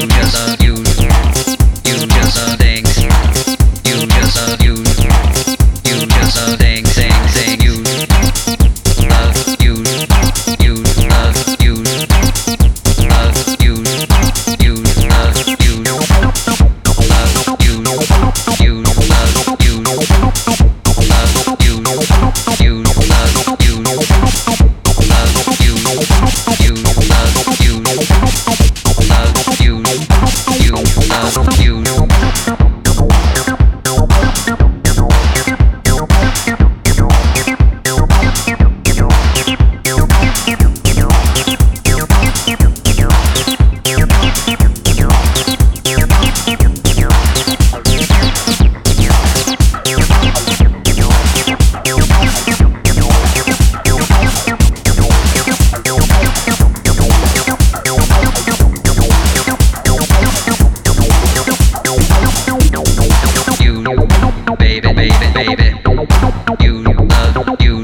You You love you,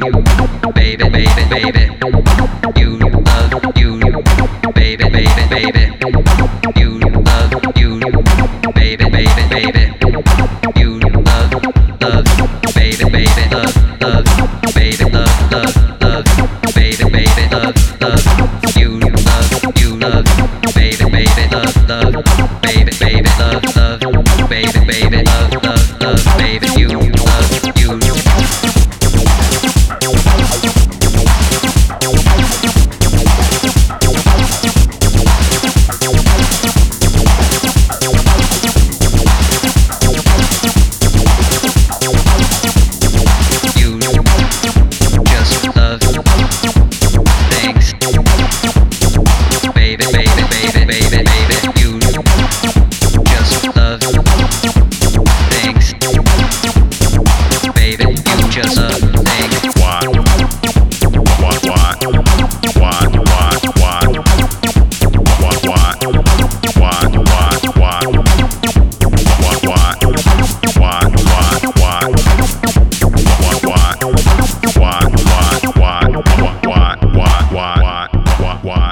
baby, baby, baby. You love you, baby, baby, baby. You love baby, baby, baby. You love, love, baby, baby, love, love, baby, love, love, baby, baby, love, love. You love, you love, baby, baby, love, love, baby, baby, love. why, why